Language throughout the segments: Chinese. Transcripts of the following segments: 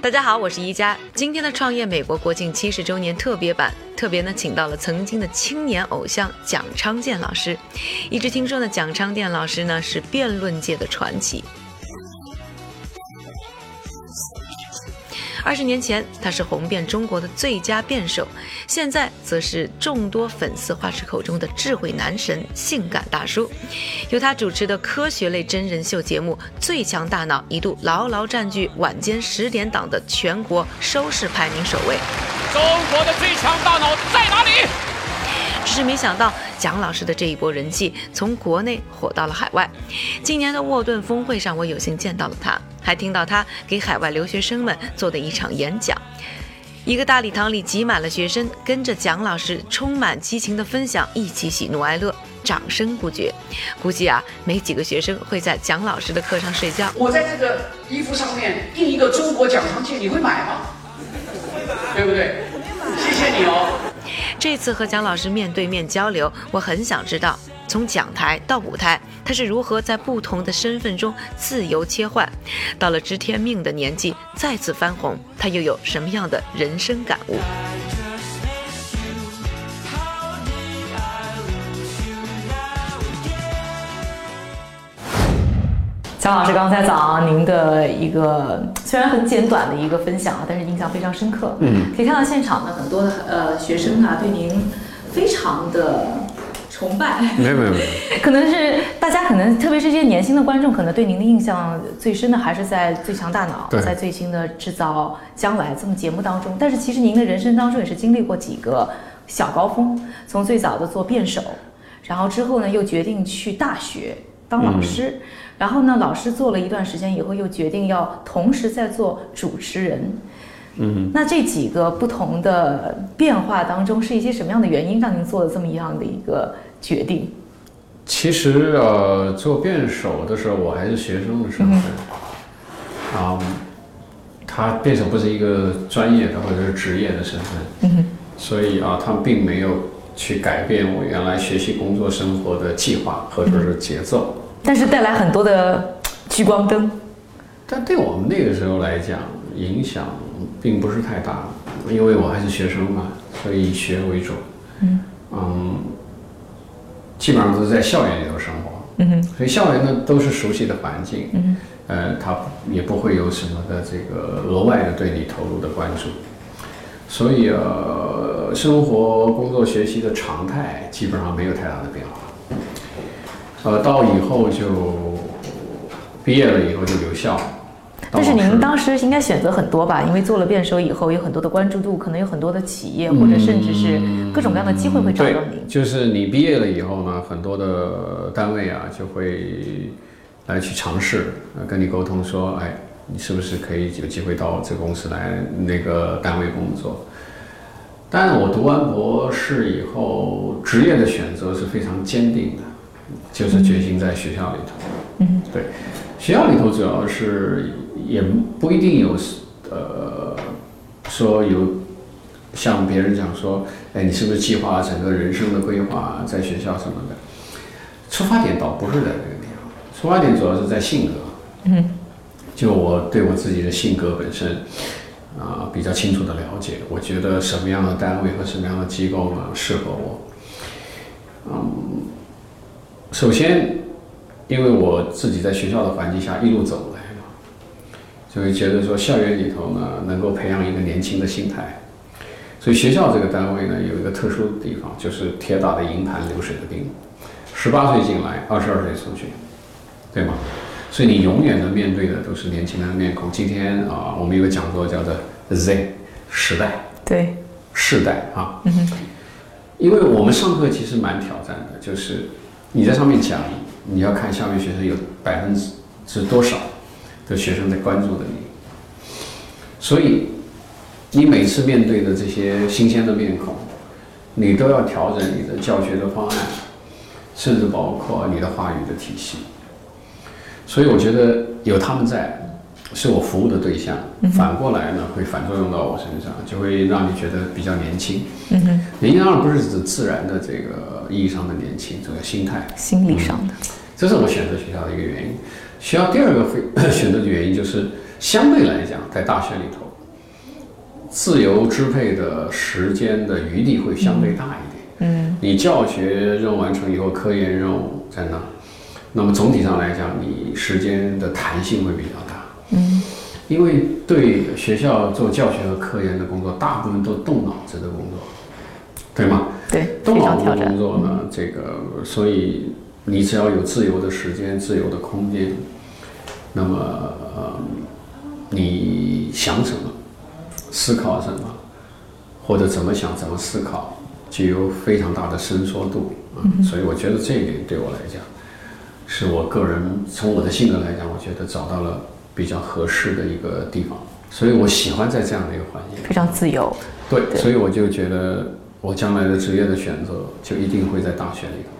大家好，我是宜佳。今天的创业美国国庆七十周年特别版，特别呢请到了曾经的青年偶像蒋昌建老师。一直听说呢，蒋昌建老师呢是辩论界的传奇。二十年前，他是红遍中国的最佳辩手，现在则是众多粉丝花痴口中的智慧男神、性感大叔。由他主持的科学类真人秀节目《最强大脑》一度牢牢占据晚间十点档的全国收视排名首位。中国的最强大脑在哪里？只是没想到，蒋老师的这一波人气从国内火到了海外。今年的沃顿峰会上，我有幸见到了他，还听到他给海外留学生们做的一场演讲。一个大礼堂里挤满了学生，跟着蒋老师充满激情的分享，一起喜怒哀乐，掌声不绝。估计啊，没几个学生会在蒋老师的课上睡觉。我在这个衣服上面印一个中国蒋长建，你会买吗？对不对？谢谢你哦。这次和蒋老师面对面交流，我很想知道，从讲台到舞台，他是如何在不同的身份中自由切换。到了知天命的年纪，再次翻红，他又有什么样的人生感悟？蒋老师，刚才早上您的一个虽然很简短的一个分享啊，但是印象非常深刻。嗯，可以看到现场呢，很多的呃学生啊，对您非常的崇拜。没有没有没有，可能是大家可能，特别是这些年轻的观众，可能对您的印象最深的还是在《最强大脑》在最新的《制造将来》这么节目当中。但是其实您的人生当中也是经历过几个小高峰，从最早的做辩手，然后之后呢又决定去大学当老师，然后呢老师做了一段时间以后，又决定要同时在做主持人。嗯，那这几个不同的变化当中，是一些什么样的原因让您做了这么一样的一个决定？其实呃，做辩手的时候，我还是学生的身份，啊、他辩手不是一个专业的或者是职业的身份，嗯所以啊，他们并没有去改变我原来学习、工作、生活的计划或者是节奏。但是带来很多的聚光灯。但对我们那个时候来讲，影响并不是太大，因为我还是学生嘛，所以以学为主。嗯基本上都是在校园里头生活。嗯哼，所以校园呢都是熟悉的环境。嗯呃，他也不会有什么的这个额外的对你投入的关注。所以呃，生活、工作、学习的常态基本上没有太大的变化。呃，到以后就毕业了以后就留校。但是您当时应该选择很多吧？因为做了辩手以后，有很多的关注度，可能有很多的企业或者甚至是各种各样的机会会找到您。，就是你毕业了以后呢，很多的单位啊就会来去尝试，呃，跟你沟通说，哎，你是不是可以有机会到这个公司来那个单位工作？但我读完博士以后，职业的选择是非常坚定的，就是决心在学校里头。嗯，对，学校里头主要是也不一定有呃说有像别人讲说，哎，你是不是计划整个人生的规划在学校什么的？出发点倒不是在这个地方，出发点主要是在性格。嗯，就我对我自己的性格本身啊、比较清楚的了解，我觉得什么样的单位和什么样的机构呢适合我。嗯，首先，因为我自己在学校的环境下一路走来嘛，就会觉得说校园里头呢能够培养一个年轻的心态。所以学校这个单位呢有一个特殊的地方，就是铁打的营盘流水的兵，十八岁进来，二十二岁出去，对吗？所以你永远的面对的都是年轻人的面孔。今天啊，我们有个讲座叫做 Z 时代，对，世代啊，因为我们上课其实蛮挑战的，就是你在上面讲，你要看下面学生有百分之多少的学生在关注的你，所以你每次面对的这些新鲜的面孔，你都要调整你的教学的方案，甚至包括你的话语的体系。所以我觉得有他们在，是我服务的对象，反过来呢会反作用到我身上，就会让你觉得比较年轻。嗯哼，年轻当然不是指自然的这个意义上的年轻，这个心态，心理上的。这是我选择学校的一个原因。学校第二个会选择的原因就是，相对来讲，在大学里头，自由支配的时间的余地会相对大一点。嗯，你教学任务完成以后，科研任务在那，那么总体上来讲，你时间的弹性会比较大。嗯，因为对学校做教学和科研的工作，大部分都动脑子的工作，对吗？对，动脑子的工作呢，这个所以你只要有自由的时间、自由的空间，那么呃，你想什么，思考什么，或者怎么想怎么思考，具有非常大的伸缩度。啊、所以我觉得这一点对我来讲，是我个人从我的性格来讲，我觉得找到了比较合适的一个地方，所以我喜欢在这样的一个环境。非常自由。对，对所以我就觉得我将来的职业的选择就一定会在大学里头。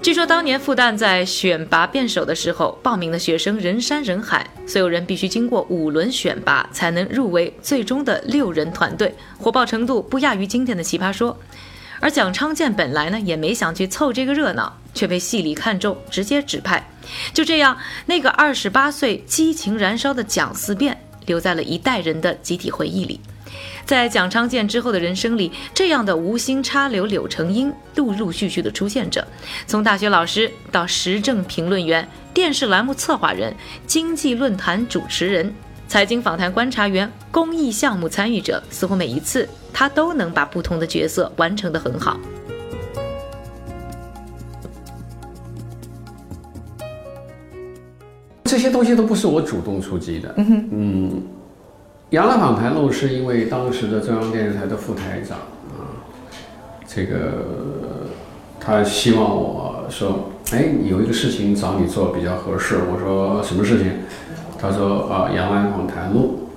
据说当年复旦在选拔辩手的时候，报名的学生人山人海，所有人必须经过五轮选拔才能入围最终的六人团队，火爆程度不亚于今天的《奇葩说》。而蒋昌建本来呢也没想去凑这个热闹，却被戏里看中，直接指派。就这样，那个二十八岁激情燃烧的蒋四辩，留在了一代人的集体回忆里。在蒋昌建之后的人生里，这样的无心插柳柳成荫，陆陆续续的出现着。从大学老师到时政评论员、电视栏目策划人、经济论坛主持人、财经访谈观察员、公益项目参与者，似乎每一次他都能把不同的角色完成得很好。这些东西都不是我主动出击的。嗯嗯杨澜访谈录是因为当时的中央电视台的副台长啊，这个他希望我说，哎，有一个事情找你做比较合适。我说什么事情？他说啊，杨澜访谈录。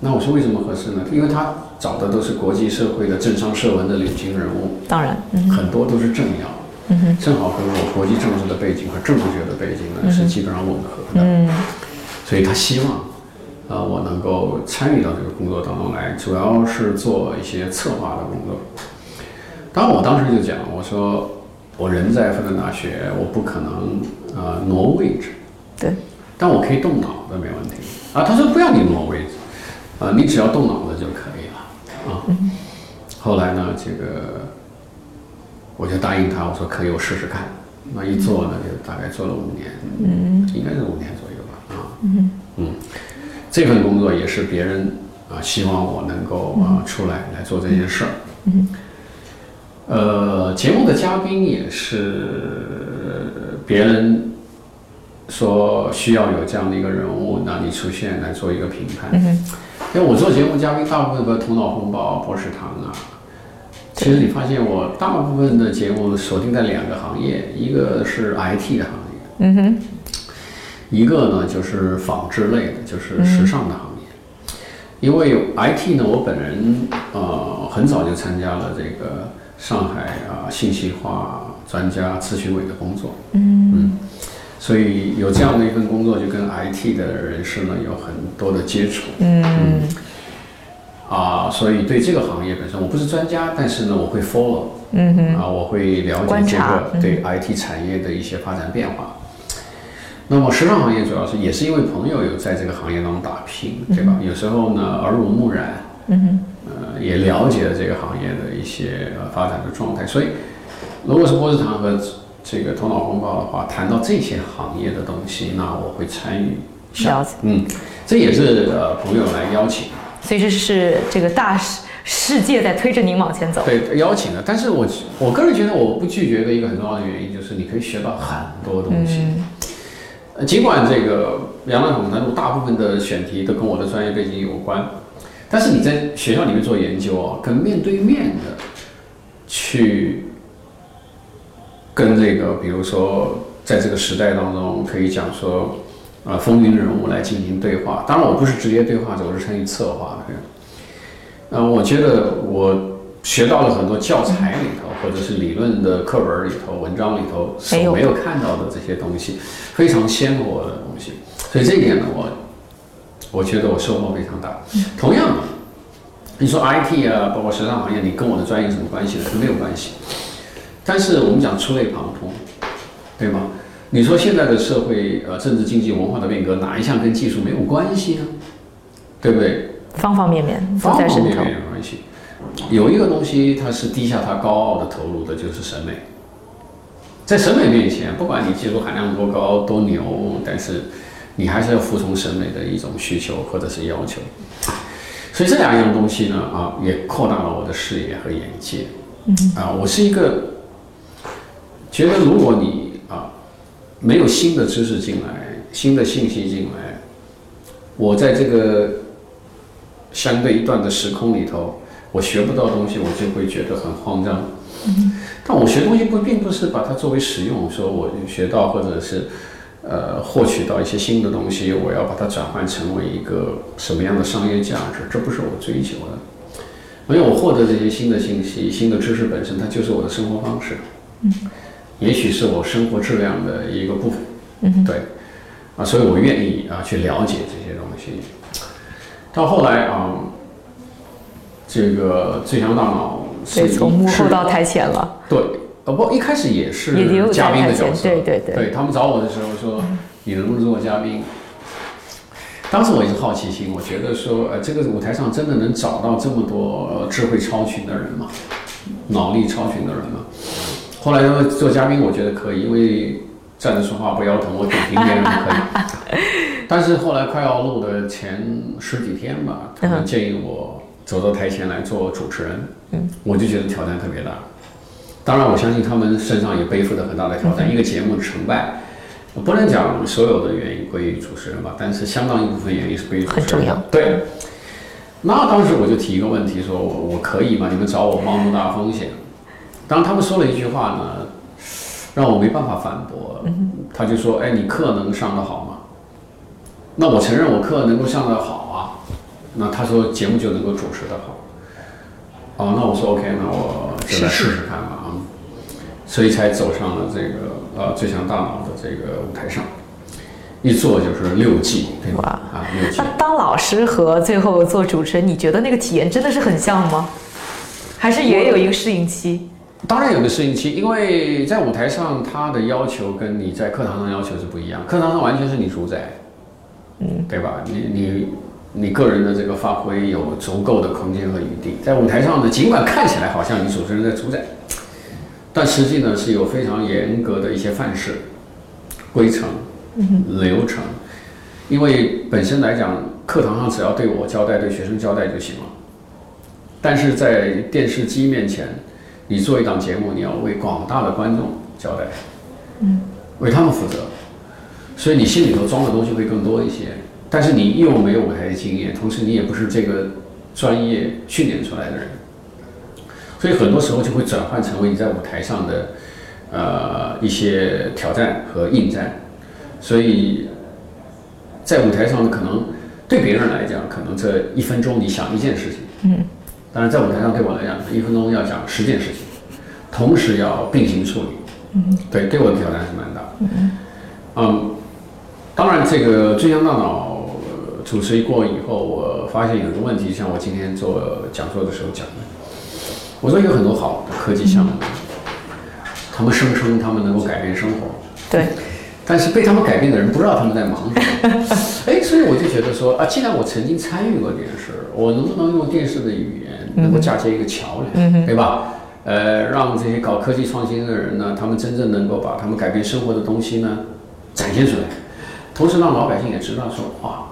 那我说为什么合适呢？因为他找的都是国际社会的政商社文的领军人物，当然，很多都是政要，正好跟我国际政治的背景和政治学的背景呢是基本上吻合的，所以他希望，呃，我能够参与到这个工作当中来，主要是做一些策划的工作。当然，我当时就讲，我说我人在复旦大学，我不可能呃挪位置，对，但我可以动脑子，没问题啊。他说不要你挪位置，啊，你只要动脑子就可以了啊。后来呢，这个我就答应他，我说可以，我试试看。那一做呢，就大概做了五年，嗯，应该是五年左右吧，啊，嗯这份工作也是别人啊希望我能够啊出来来做这件事儿，嗯，呃，节目的嘉宾也是别人说需要有这样的一个人物，那你出现来做一个评判。因为我做节目嘉宾，大部分都头脑风暴、博士堂啊，其实你发现我大部分的节目锁定在两个行业，一个是 IT 的行业，嗯哼，一个呢就是纺织类的，就是时尚的行业。因为 IT 呢，我本人呃很早就参加了这个上海啊信息化专家咨询委的工作，嗯所以有这样的一份工作，就跟 IT 的人士呢有很多的接触，嗯。啊，所以对这个行业本身我不是专家，但是呢我会 follow，嗯哼，啊我会了解这个对 IT 产业的一些发展变化。那么时尚行业主要是也是因为朋友有在这个行业当中打拼，对吧？有时候呢耳濡目染，嗯呃，也了解了这个行业的一些呃发展的状态。所以，如果是波士堂和这个头脑风暴的话，谈到这些行业的东西，那我会参与一下。嗯，这也是呃朋友来邀请，所以这是这个大世世界在推着您往前走。对邀请的。但是我我个人觉得我不拒绝的一个很重要的原因就是你可以学到很多东西。嗯尽管这个杨澜访谈录大部分的选题都跟我的专业背景有关，但是你在学校里面做研究啊，跟面对面的去跟这个，比如说在这个时代当中，可以讲说，呃，风云人物来进行对话。当然，我不是直接对话者，我是参与策划的。呃，我觉得我学到了很多教材里头，或者是理论的课本里头、文章里头所没有看到的这些东西，非常鲜活的东西。所以这一点呢，我我觉得我收获非常大。同样的，你说 IT 啊，包括时尚行业，你跟我的专业有什么关系呢？是没有关系。但是我们讲触类旁通，对吗？你说现在的社会呃政治经济文化的变革哪一项跟技术没有关系呢？对不对？方方面面方方面面。有关系。有一个东西它是低下它高傲的头颅的，就是审美。在审美面前，不管你技术含量多高多牛，但是你还是要服从审美的一种需求或者是要求。所以这两样东西呢，啊，也扩大了我的视野和眼界。嗯啊，我是一个觉得，如果你啊没有新的知识进来，新的信息进来，我在这个相对一段的时空里头，我学不到东西，我就会觉得很慌张。但我学东西不并不是把它作为实用，说我学到或者是呃获取到一些新的东西，我要把它转换成为一个什么样的商业价值，这不是我追求的。因为我获得这些新的信息、新的知识本身，它就是我的生活方式。嗯，也许是我生活质量的一个部分。嗯，对，啊，所以我愿意啊去了解这些东西。到后来啊，这个最强大脑是对，从幕后到台前了。对，呃不，一开始也是嘉宾的角色，对对对对他们找我的时候说，你能不能做嘉宾？当时我也是好奇心，我觉得说，呃，这个舞台上真的能找到这么多呃智慧超群的人吗？脑力超群的人吗？后来呢，做嘉宾我觉得可以，因为站着说话不腰疼，我点评别人可以。但是后来快要录的前十几天吧，他们建议我走到台前来做主持人，嗯，我就觉得挑战特别大。当然，我相信他们身上也背负着很大的挑战。一个节目的成败，不能讲所有的原因归于主持人吧，但是相当一部分原因是归于主持人很重要对，那当时我就提一个问题，说我我可以吗？你们找我冒那么大风险？当然，他们说了一句话呢，让我没办法反驳。他就说：“哎，你课能上得好吗？”那我承认我课能够上得好啊。那他说节目就能够主持得好。哦，那我说 OK，那我就来试试看吧啊。所以才走上了这个呃最强大脑的这个舞台上，一做就是六季，对吧？啊，六季那。当老师和最后做主持人，你觉得那个体验真的是很像吗？还是也有一个适应期？当然有个适应期，因为在舞台上，他的要求跟你在课堂上要求是不一样。课堂上完全是你主宰，嗯，对吧？你你你个人的这个发挥有足够的空间和余地。在舞台上呢，尽管看起来好像你主持人在主宰，但实际呢是有非常严格的一些范式、规程、流程。因为本身来讲，课堂上只要对我交代、对学生交代就行了。但是在电视机面前，你做一档节目，你要为广大的观众交代，嗯，为他们负责，所以你心里头装的东西会更多一些。但是你又没有舞台的经验，同时你也不是这个专业训练出来的人，所以很多时候就会转换成为你在舞台上的呃一些挑战和应战。所以在舞台上呢，可能对别人来讲，可能这一分钟你想一件事情，嗯，当然在舞台上对我来讲，一分钟要讲十件事情，同时要并行处理，嗯，对，对我的挑战是蛮大的，嗯，当然这个最强大脑呃主持过以后，我发现有个问题，像我今天做讲座的时候讲的，我说有很多好的科技项目，他们声称他们能够改变生活，对，但是被他们改变的人不知道他们在忙什么。哎，所以我就觉得说啊，既然我曾经参与过电视，我能不能用电视的语言能够架接一个桥梁，对吧？呃，让这些搞科技创新的人呢，他们真正能够把他们改变生活的东西呢展现出来，同时让老百姓也知道说哇，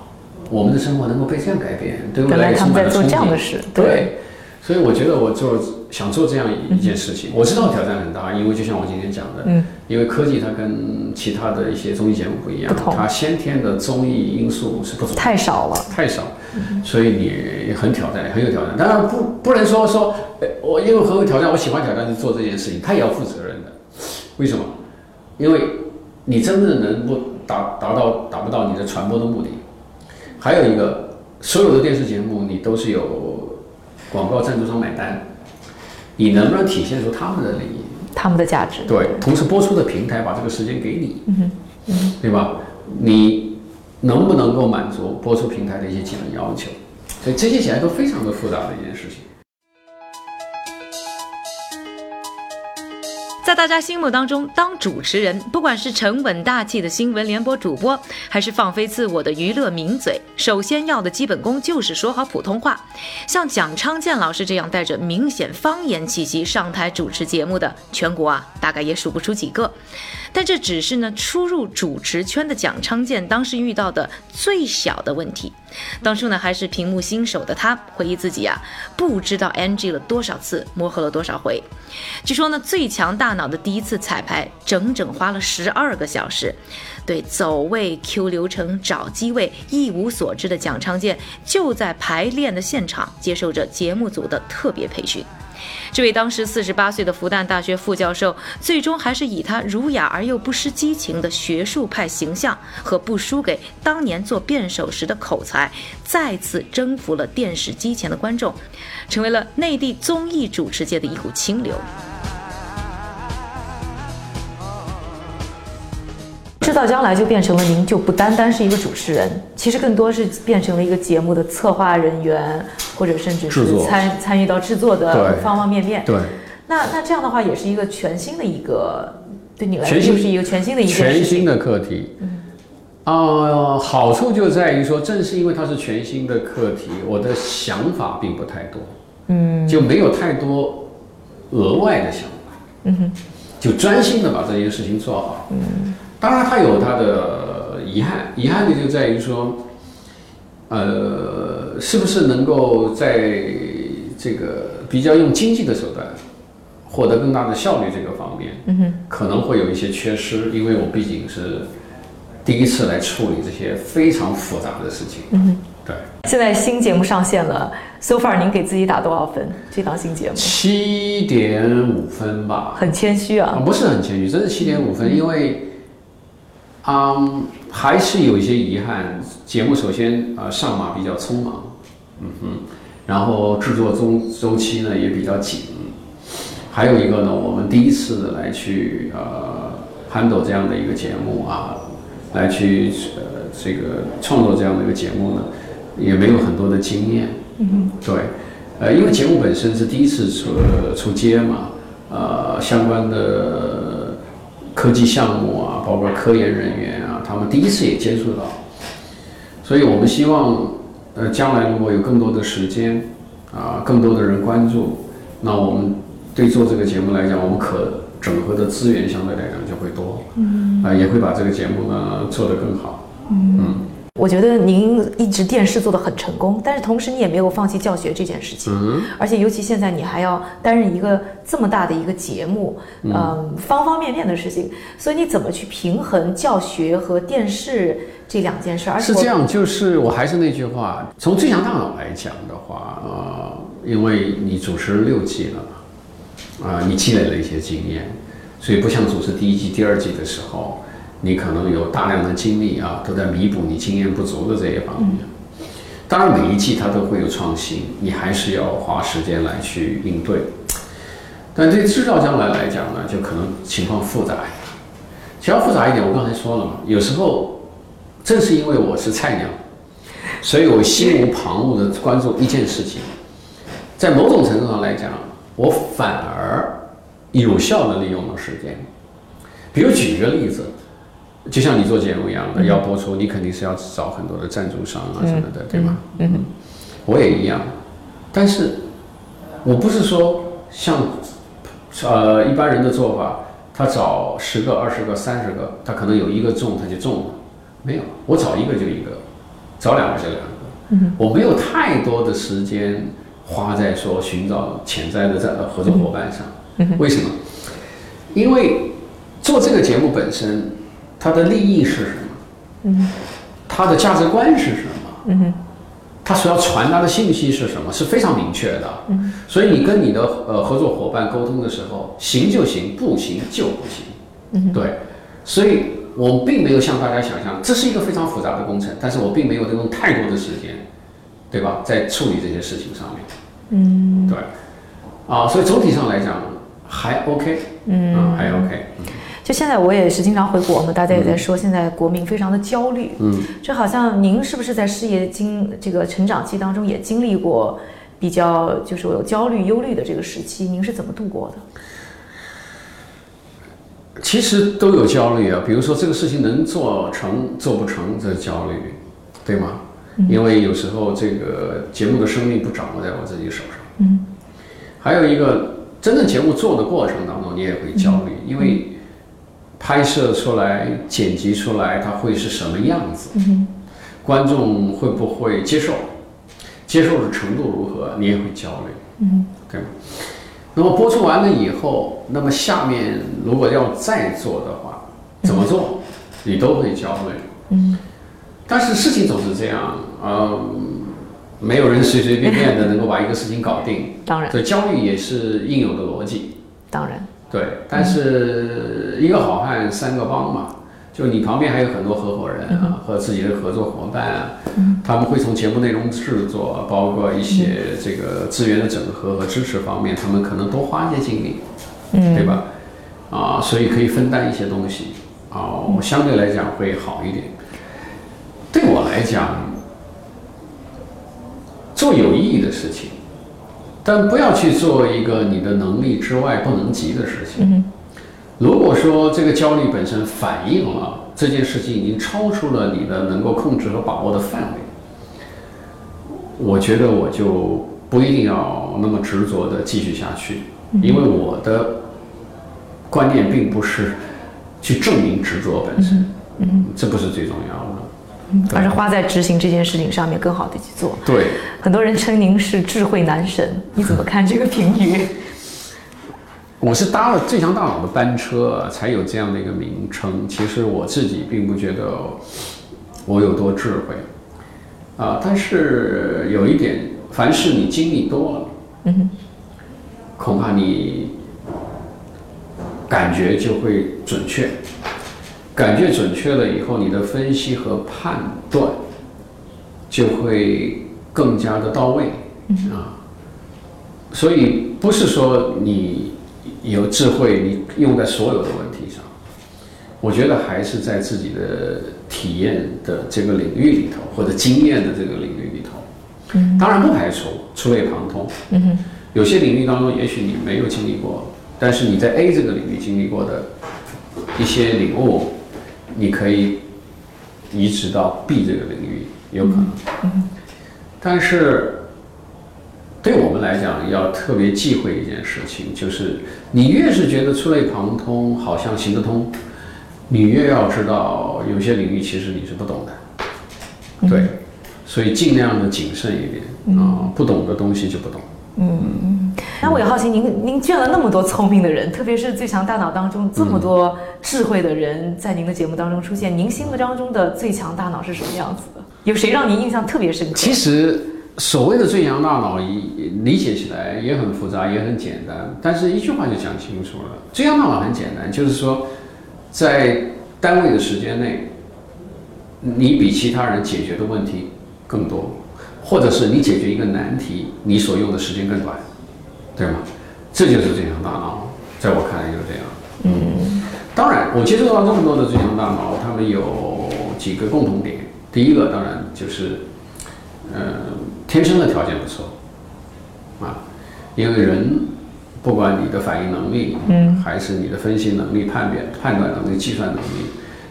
我们的生活能够被这样改变，对未原来他来也充们在做这样满了憧憬对。对，所以我觉得我做想做这样一件事情，我知道挑战很大，因为就像我今天讲的，嗯，因为科技它跟其他的一些综艺节目不一样，它先天的综艺因素是不足的，太少了。太少，所以你很挑战，很有挑战。当然不不能说说，呃我因为很有挑战，我喜欢挑战去做这件事情，他也要负责任的。为什么？因为你真正能不达达到达不到你的传播的目的。还有一个，所有的电视节目你都是有广告赞助商买单，你能不能体现出他们的利益？他们的价值，对，同时播出的平台把这个时间给你，嗯对吧？你能不能够满足播出平台的一些基本要求？所以这些起来都非常的复杂的一件事情。在大家心目当中，当主持人，不管是沉稳大气的新闻联播主播，还是放飞自我的娱乐名嘴，首先要的基本功就是说好普通话。像蒋昌建老师这样带着明显方言气息上台主持节目的，全国啊大概也数不出几个。但这只是呢初入主持圈的蒋昌建当时遇到的最小的问题。当初呢还是屏幕新手的他，回忆自己啊不知道 NG 了多少次，磨合了多少回。据说呢最强大脑的第一次彩排，整整花了十二个小时。对走位、Q 流程、找机位一无所知的蒋昌建，就在排练的现场接受着节目组的特别培训。这位当时四十八岁的复旦大学副教授，最终还是以他儒雅而又不失激情的学术派形象和不输给当年做辩手时的口才，再次征服了电视机前的观众，成为了内地综艺主持界的一股清流。制造将来就变成了您就不单单是一个主持人，其实更多是变成了一个节目的策划人员，或者甚至是参参与到制作。的方方面面。对，那那这样的话也是一个全新的一个，对你来说就是一个全新的一个全新的课题。嗯，啊，好处就在于说，正是因为它是全新的课题，我的想法并不太多，嗯，就没有太多额外的想法，嗯哼，就专心的把这件事情做好，嗯。当然，它有它的遗憾，遗憾的就在于说，呃，是不是能够在这个比较用经济的手段获得更大的效率这个方面，嗯哼，可能会有一些缺失，因为我毕竟是第一次来处理这些非常复杂的事情，嗯哼，对。现在新节目上线了，so far 您给自己打多少分？这档新节目七点五分吧，很谦虚啊，不是很谦虚，真是七点五分，因为。嗯，还是有一些遗憾。节目首先呃上马比较匆忙，嗯哼，然后制作周周期呢也比较紧。还有一个呢，我们第一次来去呃 handle 这样的一个节目啊，来去呃这个创作这样的一个节目呢，也没有很多的经验。嗯哼，对，呃，因为节目本身是第一次出出街嘛，呃，相关的。科技项目啊，包括科研人员啊，他们第一次也接触到，所以我们希望，呃，将来如果有更多的时间，啊，更多的人关注，那我们对做这个节目来讲，我们可整合的资源相对来讲就会多，嗯，啊，也会把这个节目呢做得更好，嗯。我觉得您一直电视做得很成功，但是同时你也没有放弃教学这件事情，而且尤其现在你还要担任一个这么大的一个节目，嗯，方方面面的事情，所以你怎么去平衡教学和电视这两件事？而是这样，就是我还是那句话，从最强大脑来讲的话，呃，因为你主持六季了嘛，啊，你积累了一些经验，所以不像主持第一季、第二季的时候。你可能有大量的精力啊，都在弥补你经验不足的这一方面。当然，每一季它都会有创新，你还是要花时间来去应对。但对制造将来来讲呢，就可能情况复杂。情况复杂一点，我刚才说了嘛，有时候正是因为我是菜鸟，所以我心无旁骛的关注一件事情，在某种程度上来讲，我反而有效的利用了时间。比如举一个例子。就像你做节目一样的，要播出，你肯定是要找很多的赞助商啊什么的，对吗？嗯，我也一样，但是我不是说像呃一般人的做法，他找十个、二十个、三十个，他可能有一个中他就中了，没有，我找一个就一个，找两个就两个。嗯，我没有太多的时间花在说寻找潜在的在合作伙伴上。为什么？因为做这个节目本身。它的利益是什么？嗯，它的价值观是什么？嗯哼，它所要传达的信息是什么？是非常明确的。嗯，所以你跟你的呃合作伙伴沟通的时候，行就行，不行就不行。嗯，对，所以我并没有像大家想象，这是一个非常复杂的工程，但是我并没有用太多的时间，对吧？在处理这些事情上面。嗯，对，啊，所以总体上来讲还 OK。嗯，还 OK。就现在，我也是经常回国嘛，大家也在说，现在国民非常的焦虑。嗯，就好像您是不是在事业经这个成长期当中也经历过比较就是有焦虑、忧虑的这个时期？您是怎么度过的？其实都有焦虑啊，比如说这个事情能做成做不成，这焦虑，对吗？因为有时候这个节目的生命不掌握在我自己手上。嗯。还有一个，真正节目做的过程当中，你也会焦虑，因为拍摄出来、剪辑出来，它会是什么样子？嗯。观众会不会接受？接受的程度如何？你也会焦虑。嗯。对吗？那么播出完了以后，那么下面如果要再做的话，怎么做，你都会焦虑。嗯。但是事情总是这样，嗯，没有人随随便便的能够把一个事情搞定。当然。所以焦虑也是应有的逻辑。当然。对，但是一个好汉三个帮嘛。就你旁边还有很多合伙人啊，和自己的合作伙伴啊，他们会从节目内容制作，包括一些这个资源的整合和支持方面，他们可能多花一些精力，对吧？啊，所以可以分担一些东西，啊，相对来讲会好一点。对我来讲，做有意义的事情，但不要去做一个你的能力之外不能及的事情。如果说这个焦虑本身反映了这件事情已经超出了你的能够控制和把握的范围，我觉得我就不一定要那么执着的继续下去，因为我的观念并不是去证明执着本身，嗯，这不是最重要的，而是花在执行这件事情上面更好的去做。对，很多人称您是智慧男神，你怎么看这个评语？我是搭了最强大脑的班车，才有这样的一个名称。其实我自己并不觉得我有多智慧，啊，但是有一点，凡是你经历多了，嗯哼，恐怕你感觉就会准确，感觉准确了以后，你的分析和判断就会更加的到位，啊，所以不是说你。有智慧，你用在所有的问题上，我觉得还是在自己的体验的这个领域里头，或者经验的这个领域里头。嗯，当然不排除触类旁通。嗯哼，有些领域当中，也许你没有经历过，但是你在 A 这个领域经历过的一些领悟，你可以移植到 B 这个领域，有可能。嗯，但是。对我们来讲，要特别忌讳一件事情，就是你越是觉得触类旁通，好像行得通，你越要知道有些领域其实你是不懂的。对，所以尽量的谨慎一点啊，不懂的东西就不懂。嗯，那我也好奇，您您见了那么多聪明的人，特别是最强大脑当中这么多智慧的人在您的节目当中出现，您心目当中的最强大脑是什么样子的？有谁让您印象特别深刻？其实。所谓的最强大脑，理理解起来也很复杂，也很简单，但是一句话就讲清楚了。最强大脑很简单，就是说，在单位的时间内，你比其他人解决的问题更多，或者是你解决一个难题，你所用的时间更短，对吗？这就是最强大脑，在我看来就是这样。嗯，当然，我接触到这么多的最强大脑，他们有几个共同点。第一个，当然就是，嗯。天生的条件不错，啊，因为人不管你的反应能力，嗯，还是你的分析能力、判别、判断能力、计算能力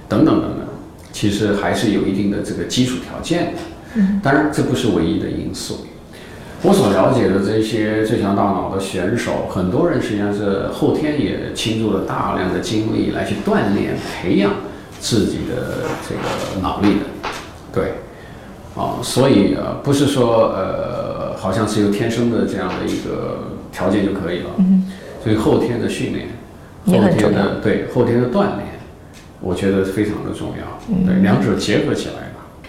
等等等等，其实还是有一定的这个基础条件的。嗯，当然这不是唯一的因素。我所了解的这些最强大脑的选手，很多人实际上是后天也倾注了大量的精力来去锻炼、培养自己的这个脑力的，对。啊，所以呃，不是说呃，好像是有天生的这样的一个条件就可以了。嗯。所以后天的训练，后天的对后天的锻炼，我觉得非常的重要。对，两者结合起来。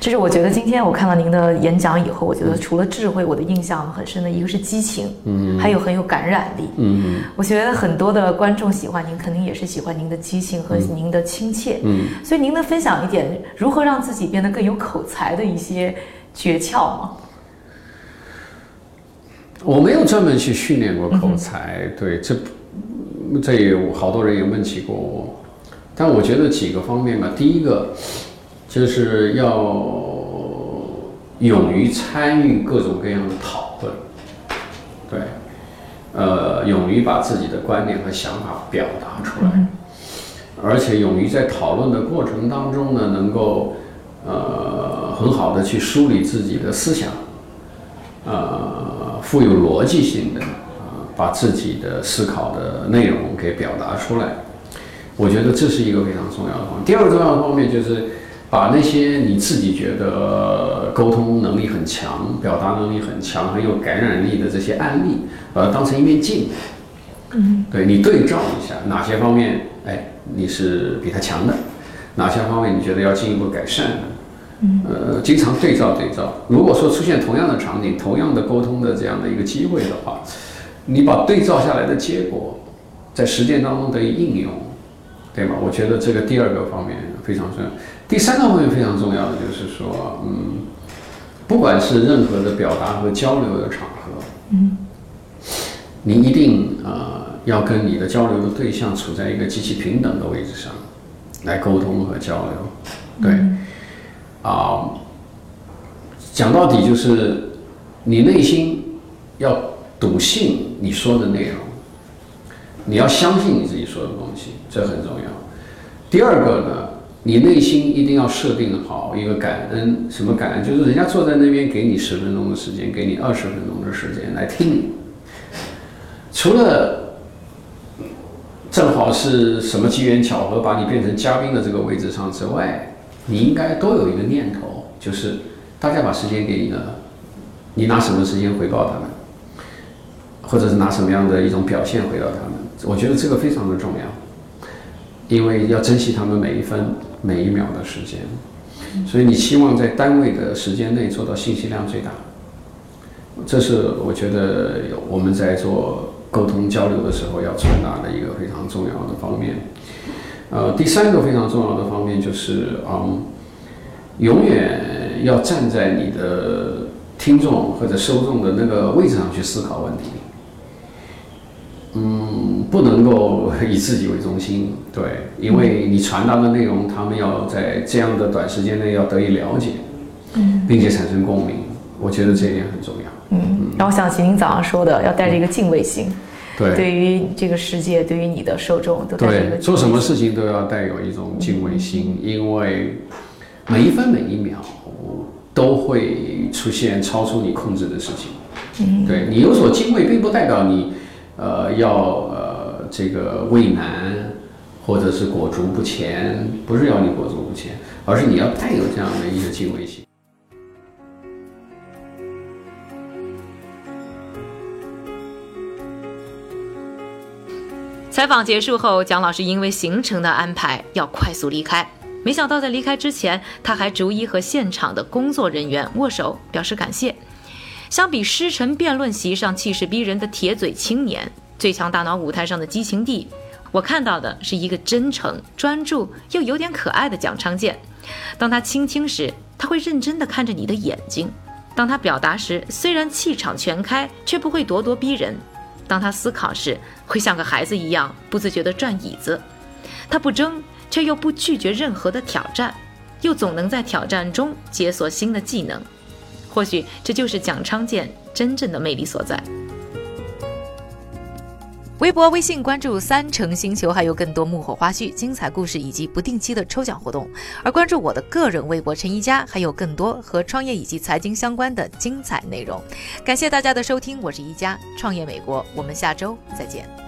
就是我觉得今天我看到您的演讲以后，我觉得除了智慧，我的印象很深的一个是激情，嗯，还有很有感染力，嗯，我觉得很多的观众喜欢您，肯定也是喜欢您的激情和您的亲切，嗯，所以您能分享一点如何让自己变得更有口才的一些诀窍吗？我没有专门去训练过口才，对，这这也好多人也问起过我，但我觉得几个方面吧，第一个。就是要勇于参与各种各样的讨论，对，呃，勇于把自己的观点和想法表达出来。而且勇于在讨论的过程当中呢，能够呃很好的去梳理自己的思想，呃富有逻辑性的啊，把自己的思考的内容给表达出来。我觉得这是一个非常重要的方面。第二个重要的方面就是把那些你自己觉得沟通能力很强、表达能力很强、很有感染力的这些案例，把它当成一面镜。嗯，对你对照一下哪些方面，哎，你是比他强的，哪些方面你觉得要进一步改善的。嗯，呃，经常对照对照。如果说出现同样的场景、同样的沟通的这样的一个机会的话，你把对照下来的结果在实践当中得以应用。对吗？我觉得这个第二个方面非常重要。第三个方面非常重要的就是说，嗯，不管是任何的表达和交流的场合，嗯，你一定呃要跟你的交流的对象处在一个极其平等的位置上来沟通和交流。对，啊，讲到底就是你内心要笃信你说的内容。你要相信你自己说的东西，这很重要。第二个呢，你内心一定要设定好一个感恩，什么感恩？就是人家坐在那边给你十分钟的时间，给你二十分钟的时间来听你。除了正好是什么机缘巧合把你变成嘉宾的这个位置上之外，你应该都有一个念头，就是大家把时间给你了，你拿什么时间回报他们，或者是拿什么样的一种表现回报他们？我觉得这个非常的重要，因为要珍惜他们每一分每一秒的时间，所以你希望在单位的时间内做到信息量最大，这是我觉得我们在做沟通交流的时候要传达的一个非常重要的方面。呃，第三个非常重要的方面就是，嗯，永远要站在你的听众或者受众的那个位置上去思考问题。嗯，不能够以自己为中心，对，因为你传达的内容，他们要在这样的短时间内要得以了解，嗯，并且产生共鸣，我觉得这一点很重要。嗯，然后想起您早上说的，要带着一个敬畏心，对，对于这个世界，对于你的受众，都带着一个做什么事情都要带有一种敬畏心，因为每一分每一秒都会出现超出你控制的事情。嗯，对你有所敬畏，并不代表你。呃，要呃这个畏难，或者是裹足不前，不是要你裹足不前，而是你要带有这样的一个敬畏心。采访结束后，蒋老师因为行程的安排要快速离开，没想到在离开之前，他还逐一和现场的工作人员握手表示感谢。相比师承辩论席上气势逼人的铁嘴青年，最强大脑舞台上的激情帝，我看到的是一个真诚、专注又有点可爱的蒋昌建。当他倾听时，他会认真地看着你的眼睛；当他表达时，虽然气场全开，却不会咄咄逼人；当他思考时，会像个孩子一样不自觉地转椅子。他不争，却又不拒绝任何的挑战，又总能在挑战中解锁新的技能。或许这就是蒋昌建真正的魅力所在。微博、微信关注三成星球，还有更多幕后花絮、精彩故事以及不定期的抽奖活动。而关注我的个人微博陈一佳，还有更多和创业以及财经相关的精彩内容。感谢大家的收听，我是一佳，创业美国，我们下周再见。